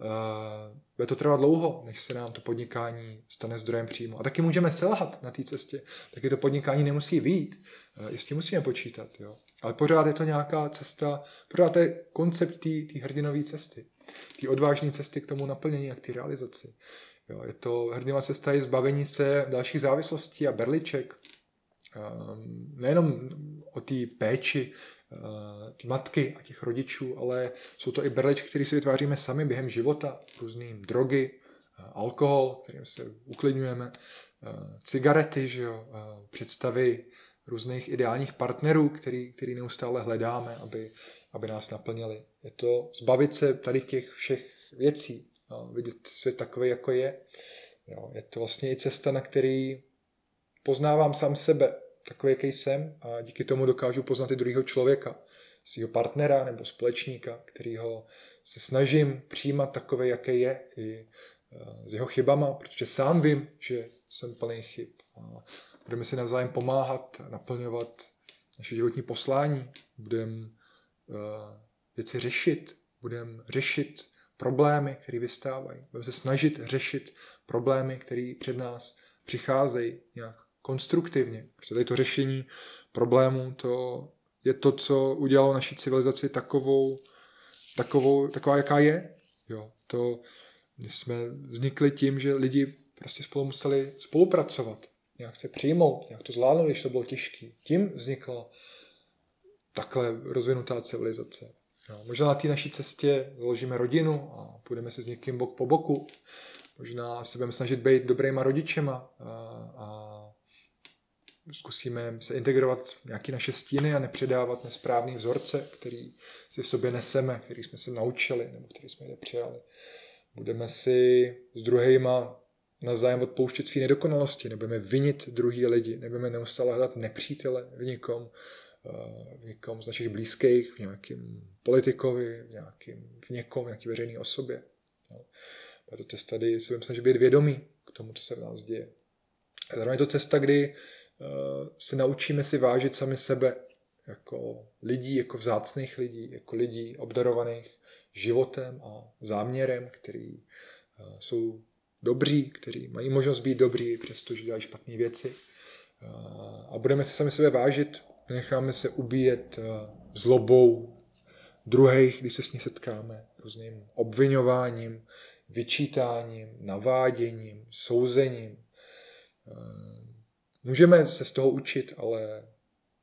Uh, bude to trvat dlouho, než se nám to podnikání stane zdrojem příjmu. A taky můžeme selhat na té cestě. Taky to podnikání nemusí výjít. Uh, I s tím musíme počítat. Jo. Ale pořád je to nějaká cesta, pořád je koncept té hrdinové cesty. Té odvážné cesty k tomu naplnění a k té realizaci. Jo, je to hrdinová cesta je zbavení se dalších závislostí a berliček. Um, nejenom o té péči uh, ty matky a těch rodičů, ale jsou to i berličky, které si vytváříme sami během života. Různý drogy, uh, alkohol, kterým se uklidňujeme, uh, cigarety, že jo, představy různých ideálních partnerů, který, který neustále hledáme, aby, aby nás naplnili. Je to zbavit se tady těch všech věcí, vidět svět takový, jako je. Jo, je to vlastně i cesta, na který poznávám sám sebe, takový, jaký jsem a díky tomu dokážu poznat i druhého člověka, svého partnera nebo společníka, kterýho se snažím přijímat takový, jaký je, i e, s jeho chybama, protože sám vím, že jsem plný chyb. A budeme si navzájem pomáhat, naplňovat naše životní poslání, budeme věci řešit, budeme řešit problémy, které vystávají, budeme se snažit řešit problémy, které před nás přicházejí nějak konstruktivně. Protože tady to řešení problémů, to je to, co udělalo naší civilizaci takovou, takovou, taková, jaká je. Jo, to my jsme vznikli tím, že lidi prostě spolu museli spolupracovat nějak se přijmout, nějak to zvládnout, když to bylo těžké. Tím vznikla takhle rozvinutá civilizace. No, možná na té naší cestě založíme rodinu a půjdeme se s někým bok po boku. Možná se budeme snažit být dobrýma rodičema a, a zkusíme se integrovat nějaké naše stíny a nepředávat nesprávný vzorce, který si v sobě neseme, který jsme se naučili nebo který jsme je přijali. Budeme si s druhýma navzájem odpouštět své nedokonalosti, nebudeme vinit druhý lidi, nebudeme neustále hledat nepřítele v někom, v někom z našich blízkých, v nějakém politikovi, v, nějakým, v někom, v nějaké veřejné osobě. No. to cesta, kdy se budeme snažit být vědomí k tomu, co se v nás děje. A zároveň je to cesta, kdy uh, se naučíme si vážit sami sebe jako lidí, jako vzácných lidí, jako lidí obdarovaných životem a záměrem, který uh, jsou dobří, kteří mají možnost být dobří, přestože dělají špatné věci. A budeme se sami sebe vážit, necháme se ubíjet zlobou druhých, když se s ní setkáme, různým obvinováním, vyčítáním, naváděním, souzením. Můžeme se z toho učit, ale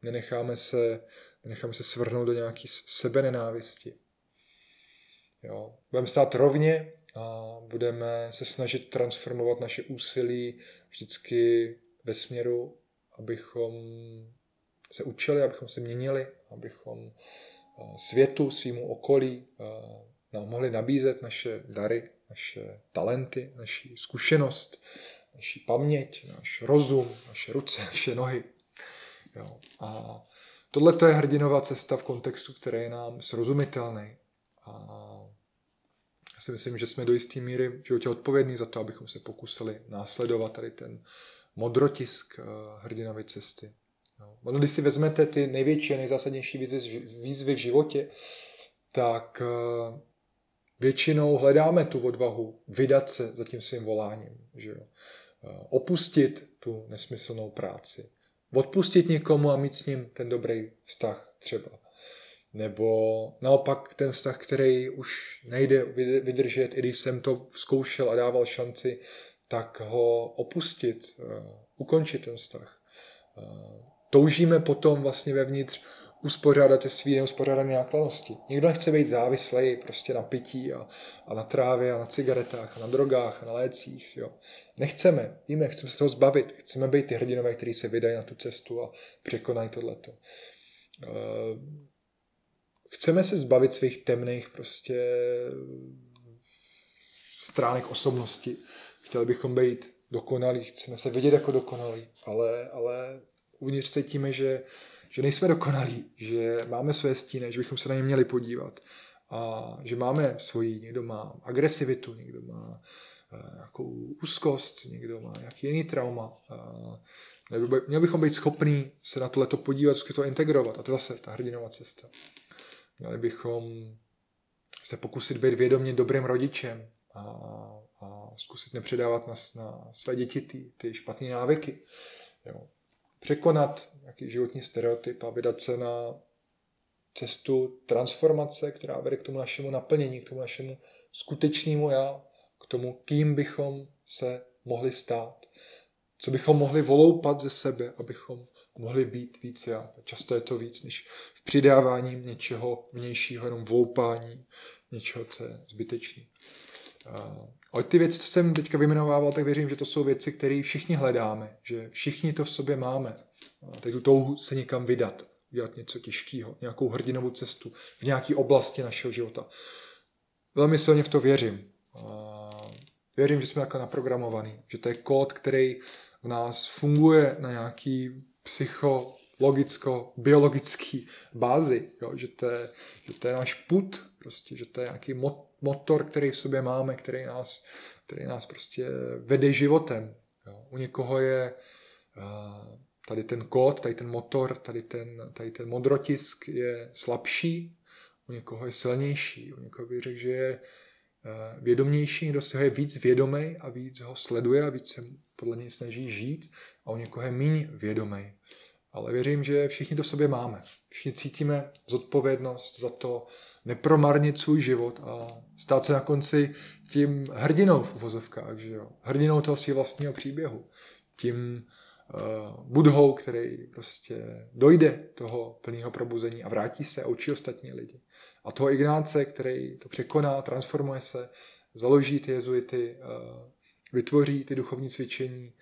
nenecháme se, nenecháme se svrhnout do nějaké sebenenávisti. Jo. Budeme stát rovně a budeme se snažit transformovat naše úsilí vždycky ve směru, abychom se učili, abychom se měnili, abychom světu, svýmu okolí nám mohli nabízet naše dary, naše talenty, naši zkušenost, naši paměť, náš rozum, naše ruce, naše nohy. Jo. A tohle je hrdinová cesta v kontextu, který je nám srozumitelný. A já si myslím, že jsme do jisté míry v životě odpovědní za to, abychom se pokusili následovat tady ten modrotisk eh, hrdinovy cesty. No. Když si vezmete ty největší a nejzásadnější výzvy v životě, tak eh, většinou hledáme tu odvahu vydat se za tím svým voláním. Že jo? Eh, opustit tu nesmyslnou práci. Odpustit někomu a mít s ním ten dobrý vztah třeba nebo naopak ten vztah, který už nejde vydržet, i když jsem to zkoušel a dával šanci, tak ho opustit, ukončit ten vztah. Toužíme potom vlastně vevnitř uspořádat ty svý neuspořádané nákladnosti. Nikdo nechce být závislý prostě na pití a, a na trávě a na cigaretách a na drogách a na lécích. Jo. Nechceme, víme, chceme se toho zbavit. Chceme být ty hrdinové, kteří se vydají na tu cestu a překonají tohleto. Eh, chceme se zbavit svých temných prostě stránek osobnosti. Chtěli bychom být dokonalí, chceme se vidět jako dokonalí, ale, ale uvnitř cítíme, že že nejsme dokonalí, že máme své stíny, že bychom se na ně měli podívat a že máme svoji, někdo má agresivitu, někdo má uh, nějakou úzkost, někdo má nějaký jiný trauma. Měli bychom být schopní se na tohleto podívat, to integrovat a to je zase ta hrdinová cesta. Měli bychom se pokusit být vědomě dobrým rodičem a, a zkusit nepředávat na, na své děti ty, ty špatné návyky. Jo překonat nějaký životní stereotyp a vydat se na cestu transformace, která vede k tomu našemu naplnění, k tomu našemu skutečnému já, k tomu, kým bychom se mohli stát, co bychom mohli voloupat ze sebe, abychom mohli být víc já. Často je to víc než v přidávání něčeho vnějšího, jenom voupání něčeho, co je zbytečný. Ale ty věci, co jsem teďka vyjmenovával, tak věřím, že to jsou věci, které všichni hledáme, že všichni to v sobě máme. Tak tu touhu se někam vydat, udělat něco těžkého, nějakou hrdinovou cestu v nějaké oblasti našeho života. Velmi silně v to věřím. Věřím, že jsme takhle naprogramovaný, že to je kód, který v nás funguje na nějaký psychologicko, biologický bázi, jo? Že, to je, že to je náš put, prostě, že to je nějaký mot, motor, který v sobě máme, který nás, který nás prostě vede životem. Jo. U někoho je uh, tady ten kód, tady ten motor, tady ten, tady ten modrotisk je slabší, u někoho je silnější, u někoho bych řekl, že je uh, vědomější, někdo si ho je víc vědomý a víc ho sleduje a víc se podle něj snaží žít a u někoho je méně vědomý. Ale věřím, že všichni to v sobě máme. Všichni cítíme zodpovědnost za to, nepromarnit svůj život a stát se na konci tím hrdinou v uvozovkách, že jo? hrdinou toho svého vlastního příběhu, tím uh, budhou, který prostě dojde toho plného probuzení a vrátí se a učí ostatní lidi. A toho Ignáce, který to překoná, transformuje se, založí ty jezuity, uh, vytvoří ty duchovní cvičení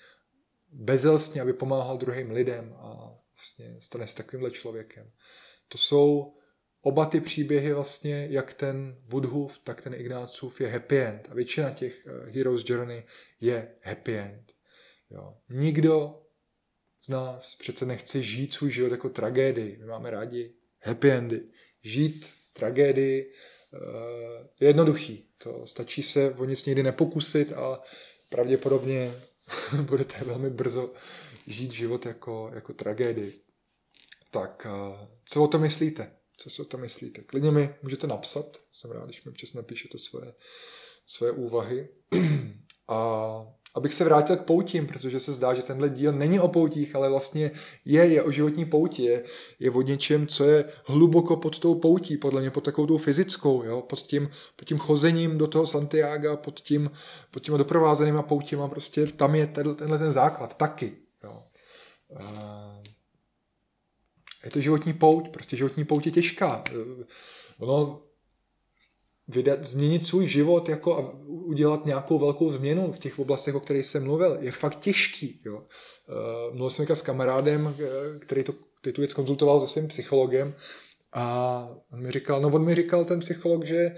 bezelstně, aby pomáhal druhým lidem a vlastně stane se takovýmhle člověkem. To jsou oba ty příběhy vlastně, jak ten Budhův, tak ten Ignácův je happy end. A většina těch uh, Heroes Journey je happy end. Jo. Nikdo z nás přece nechce žít svůj život jako tragédii. My máme rádi happy endy. Žít tragédii uh, je jednoduchý. To stačí se o nic někdy nepokusit a pravděpodobně budete velmi brzo žít život jako, jako tragédii. Tak uh, co o to myslíte? Co si o to myslíte? Klidně mi můžete napsat, jsem rád, když mi občas napíšete svoje, svoje úvahy. A abych se vrátil k poutím, protože se zdá, že tenhle díl není o poutích, ale vlastně je, je o životní pouti, je, je o něčem, co je hluboko pod tou poutí, podle mě pod takovou tou fyzickou, jo? Pod, tím, pod tím chozením do toho Santiago, pod, tím, pod těma doprovázenýma poutěma, prostě tam je tenhle ten základ taky. Jo? A je to životní pouť, prostě životní pouť je těžká. Ono vydat, změnit svůj život jako a udělat nějakou velkou změnu v těch oblastech, o kterých jsem mluvil, je fakt těžký. Jo. Uh, mluvil jsem s kamarádem, eh, který, to, který tu věc konzultoval se svým psychologem a on mi říkal, no on mi říkal ten psycholog, že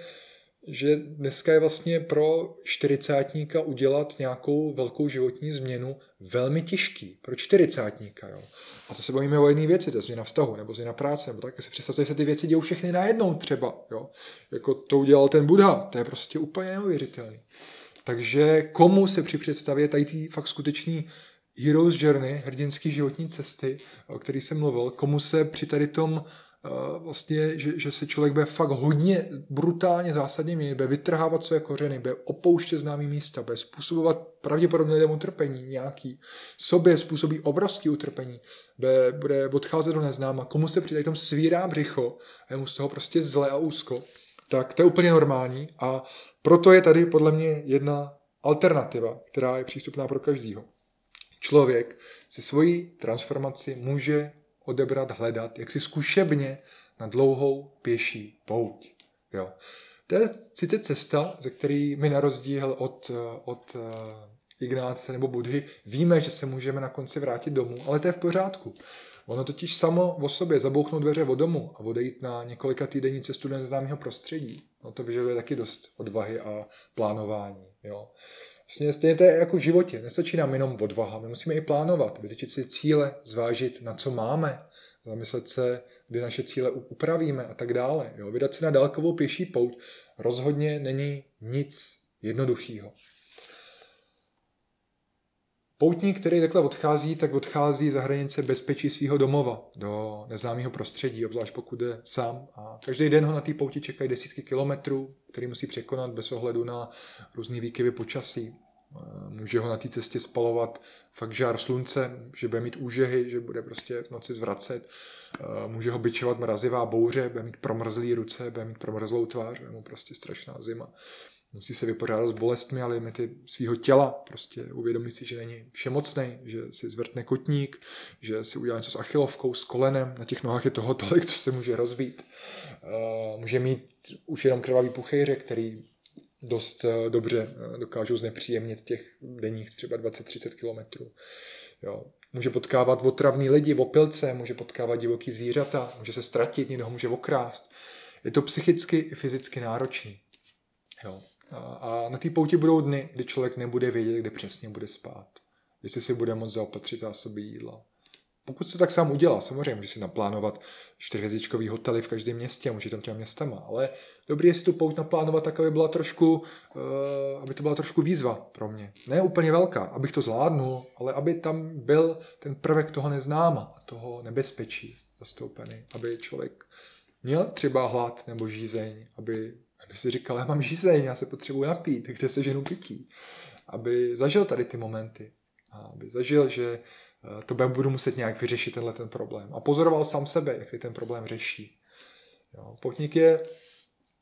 že dneska je vlastně pro čtyřicátníka udělat nějakou velkou životní změnu velmi těžký. Pro čtyřicátníka, jo. A to se bavíme o jedné věci, to je změna vztahu, nebo změna práce, nebo tak si představte, že se ty věci dějou všechny najednou třeba, jo. Jako to udělal ten Buddha, to je prostě úplně neuvěřitelný. Takže komu se při představě tady tý fakt skutečný Heroes Journey, hrdinský životní cesty, o který jsem mluvil, komu se při tady tom vlastně, že, že se člověk bude fakt hodně brutálně zásadně měnit, bude vytrhávat své kořeny, bude opouštět známý místa, bude způsobovat pravděpodobně lidem utrpení nějaký, sobě způsobí obrovský utrpení, bude, bude odcházet do neznáma, komu se při tom svírá břicho a je mu z toho prostě zle a úzko, tak to je úplně normální a proto je tady podle mě jedna alternativa, která je přístupná pro každýho. Člověk si svoji transformaci může odebrat, hledat, jak si zkušebně na dlouhou pěší pouť. Jo. To je sice cesta, ze který my na rozdíl od, od eh, Ignáce nebo Budhy víme, že se můžeme na konci vrátit domů, ale to je v pořádku. Ono totiž samo o sobě zabouchnout dveře od domu a odejít na několika týdenní cestu do neznámého prostředí, no to vyžaduje taky dost odvahy a plánování. Jo. Vlastně stejně to je jako v životě. Nestačí nám jenom odvaha. My musíme i plánovat, vytyčit si cíle, zvážit, na co máme, zamyslet se, kdy naše cíle upravíme a tak dále. Jo. Vydat se na dálkovou pěší pouť rozhodně není nic jednoduchého. Poutník, který takhle odchází, tak odchází za hranice bezpečí svého domova do neznámého prostředí, obzvlášť pokud jde sám. A každý den ho na té pouti čekají desítky kilometrů, který musí překonat bez ohledu na různé výkyvy počasí. Může ho na té cestě spalovat fakt žár slunce, že bude mít úžehy, že bude prostě v noci zvracet. Může ho byčovat mrazivá bouře, bude mít promrzlý ruce, bude mít promrzlou tvář, bude mu prostě strašná zima musí se vypořádat s bolestmi a limity svého těla. Prostě uvědomí si, že není všemocný, že si zvrtne kotník, že si udělá něco s achilovkou, s kolenem. Na těch nohách je toho tolik, co se může rozbít. Uh, může mít už jenom krvavý puchejře, který dost uh, dobře uh, dokážou znepříjemnit těch denních třeba 20-30 kilometrů. Může potkávat otravný lidi, opilce, může potkávat divoký zvířata, může se ztratit, někdo ho může okrást. Je to psychicky i fyzicky náročný. Jo. A na té pouti budou dny, kdy člověk nebude vědět, kde přesně bude spát. Jestli si bude moct zaopatřit zásoby jídla. Pokud se tak sám udělá, samozřejmě může si naplánovat čtyřhvězdičkový hotely v každém městě, může tam těma městama, ale dobrý je si tu pouť naplánovat tak, aby, byla trošku, uh, aby to byla trošku výzva pro mě. Ne úplně velká, abych to zvládnul, ale aby tam byl ten prvek toho neznáma a toho nebezpečí zastoupený, aby člověk měl třeba hlad nebo žízeň, aby aby si říkal, já mám žízeň, já se potřebuji napít, kde se ženu pití. Aby zažil tady ty momenty. A aby zažil, že eh, to budu muset nějak vyřešit tenhle ten problém. A pozoroval sám sebe, jak ten problém řeší. Jo. Poutník je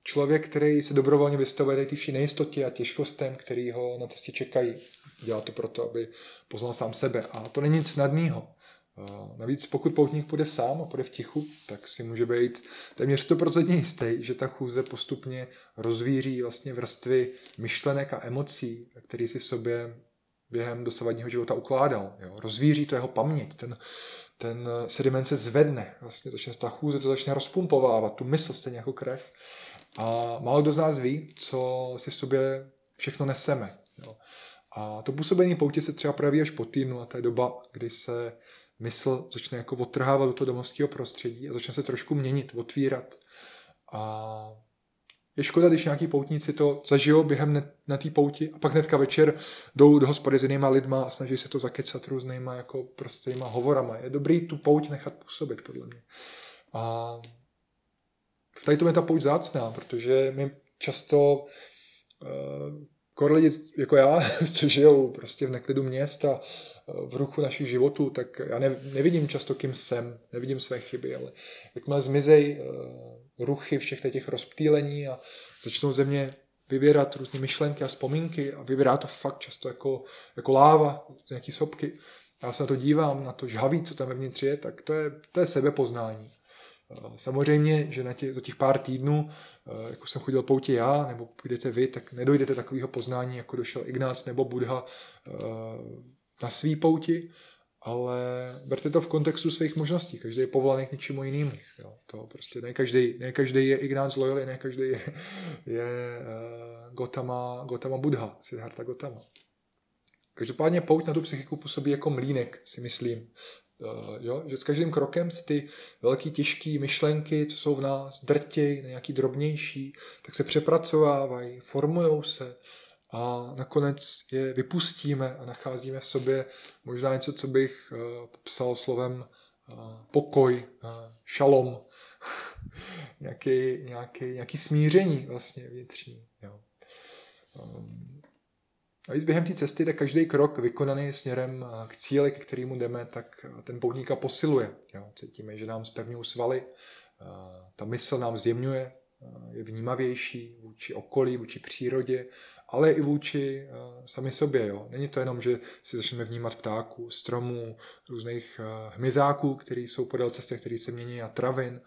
člověk, který se dobrovolně vystavuje té vší nejistotě a těžkostem, který ho na cestě čekají. Dělá to proto, aby poznal sám sebe. A to není nic snadného. Navíc pokud poutník půjde sám a půjde v tichu, tak si může být téměř 100% jistý, že ta chůze postupně rozvíří vlastně vrstvy myšlenek a emocí, které si v sobě během dosavadního života ukládal. Jo. Rozvíří to jeho paměť, ten, ten sediment se zvedne, vlastně začne ta chůze to začne rozpumpovávat, tu mysl stejně jako krev. A málo kdo z nás ví, co si v sobě všechno neseme. Jo. A to působení poutě se třeba projeví až po týdnu a to je doba, kdy se mysl začne jako odtrhávat do toho domovského prostředí a začne se trošku měnit, otvírat. A je škoda, když nějaký poutníci to zažijou během ne, na té pouti a pak hnedka večer jdou do hospody s jinýma lidma a snaží se to zakecat různýma jako prostýma hovorama. Je dobrý tu pouť nechat působit, podle mě. A v tady tom je ta pouť zácná, protože my často kor lidi jako já, co žijou prostě v neklidu měst a v ruchu našich životů, tak já ne, nevidím často, kým jsem, nevidím své chyby, ale jakmile zmizej uh, ruchy všech těch rozptýlení a začnou ze mě vyvěrat různé myšlenky a vzpomínky a vyvěrá to fakt často jako, jako láva, nějaký sopky. Já se na to dívám, na to žhaví, co tam vevnitř je, tak to je, to je sebepoznání. Eh, samozřejmě, že na tě, za těch pár týdnů, eh, jako jsem chodil poutě já, nebo půjdete vy, tak nedojdete takového poznání, jako došel Ignác nebo Budha na svý pouti, ale berte to v kontextu svých možností. Každý je povolaný k něčemu jinému. To prostě ne každý, ne každý je Ignác Loyal, ne každý je, je Gotama, Gotama Buddha, Siddhartha Gotama. Každopádně pouť na tu psychiku působí jako mlínek, si myslím. Uh, jo? Že s každým krokem se ty velké těžké myšlenky, co jsou v nás, drtěj, nějaký drobnější, tak se přepracovávají, formujou se a nakonec je vypustíme a nacházíme v sobě možná něco, co bych popsal slovem uh, pokoj, šalom, nějaký, nějaký, nějaký smíření vlastně vnitřní. Jo. Um, a i během té cesty, tak každý krok vykonaný směrem k cíli, k kterému jdeme, tak ten poutníka posiluje. Jo. Cítíme, že nám zpevňují svaly, ta mysl nám zjemňuje, je vnímavější vůči okolí, vůči přírodě, ale i vůči sami sobě. Jo. Není to jenom, že si začneme vnímat ptáků, stromů, různých hmyzáků, které jsou podél cesty, které se mění a travin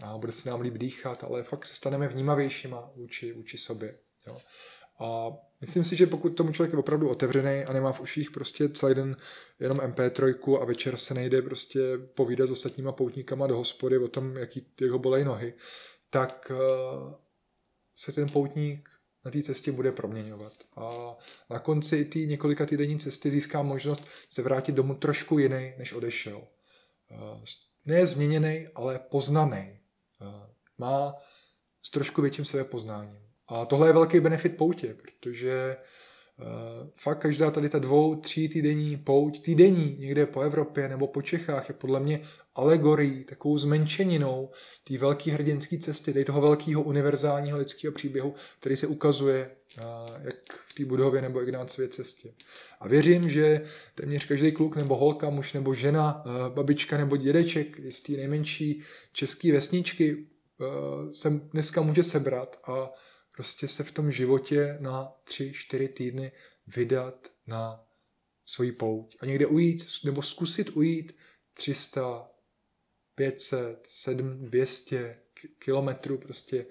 a bude se nám líp dýchat, ale fakt se staneme vnímavějšíma vůči, vůči sobě. Jo. A myslím si, že pokud tomu člověk je opravdu otevřený a nemá v uších prostě celý den jenom MP3 a večer se nejde prostě povídat s ostatníma poutníkama do hospody o tom, jaký, jak ho bolej nohy, tak uh, se ten poutník na té cestě bude proměňovat. A na konci té několika týdenní cesty získá možnost se vrátit domů trošku jiný, než odešel. Uh, ne změněný, ale poznaný. Uh, má s trošku větším sebepoznáním. A tohle je velký benefit poutě, protože uh, fakt každá tady ta dvou, tří týdenní pouť, týdenní někde po Evropě nebo po Čechách je podle mě alegorií, takovou zmenšeninou té velké hrdinské cesty, tady toho velkého univerzálního lidského příběhu, který se ukazuje uh, jak v té budově nebo Ignácově cestě. A věřím, že téměř každý kluk nebo holka, muž nebo žena, uh, babička nebo dědeček z té nejmenší české vesničky se dneska může sebrat a prostě se v tom životě na tři, čtyři týdny vydat na svoji pouť a někde ujít, nebo zkusit ujít 300, 500, 7, 200 kilometrů prostě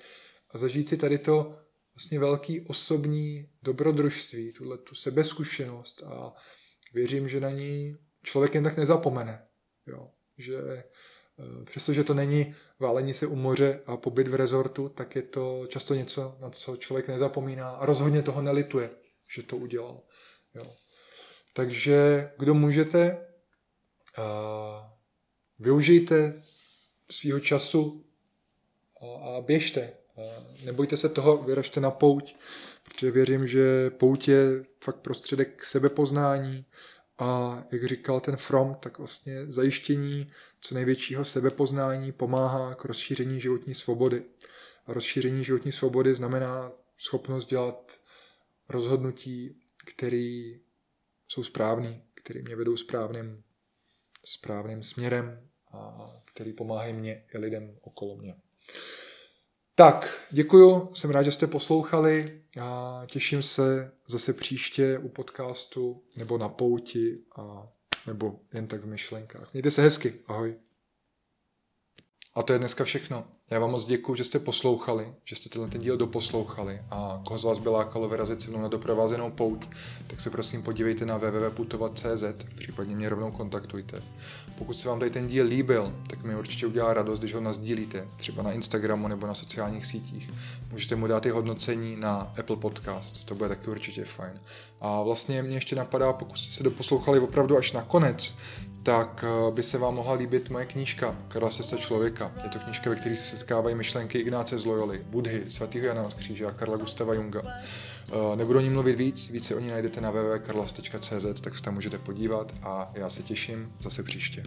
a zažít si tady to vlastně velký osobní dobrodružství, tuhle tu sebezkušenost a věřím, že na ní člověk jen tak nezapomene. Jo? Že přestože to není válení se u moře a pobyt v rezortu, tak je to často něco, na co člověk nezapomíná a rozhodně toho nelituje, že to udělal. Jo. Takže kdo můžete, uh, využijte svého času a, běžte. Nebojte se toho, vyražte na pouť, protože věřím, že pouť je fakt prostředek sebepoznání, a jak říkal ten From, tak vlastně zajištění co největšího sebepoznání pomáhá k rozšíření životní svobody. A rozšíření životní svobody znamená schopnost dělat rozhodnutí, které jsou správné, které mě vedou správným, správným směrem a který pomáhají mě i lidem okolo mě. Tak, děkuju, jsem rád, že jste poslouchali a těším se zase příště u podcastu nebo na pouti a nebo jen tak v myšlenkách. Mějte se hezky, ahoj. A to je dneska všechno. Já vám moc děkuji, že jste poslouchali, že jste tenhle ten díl doposlouchali a koho z vás by lákalo vyrazit se mnou na doprovázenou pouť, tak se prosím podívejte na www.putovat.cz, případně mě rovnou kontaktujte. Pokud se vám tady ten díl líbil, tak mi určitě udělá radost, když ho nazdílíte, třeba na Instagramu nebo na sociálních sítích. Můžete mu dát i hodnocení na Apple Podcast, to bude taky určitě fajn. A vlastně mě ještě napadá, pokud jste se doposlouchali opravdu až na konec, tak eh, by se vám mohla líbit moje knížka Karla Sesta člověka. Je to knížka, ve které se setkávají myšlenky Ignáce z Loyoli, Budhy, svatého Jana od kříže a Karla Gustava Junga. Eh, nebudu o ní mluvit víc, více o ní najdete na www.karlas.cz, tak se tam můžete podívat a já se těším zase příště.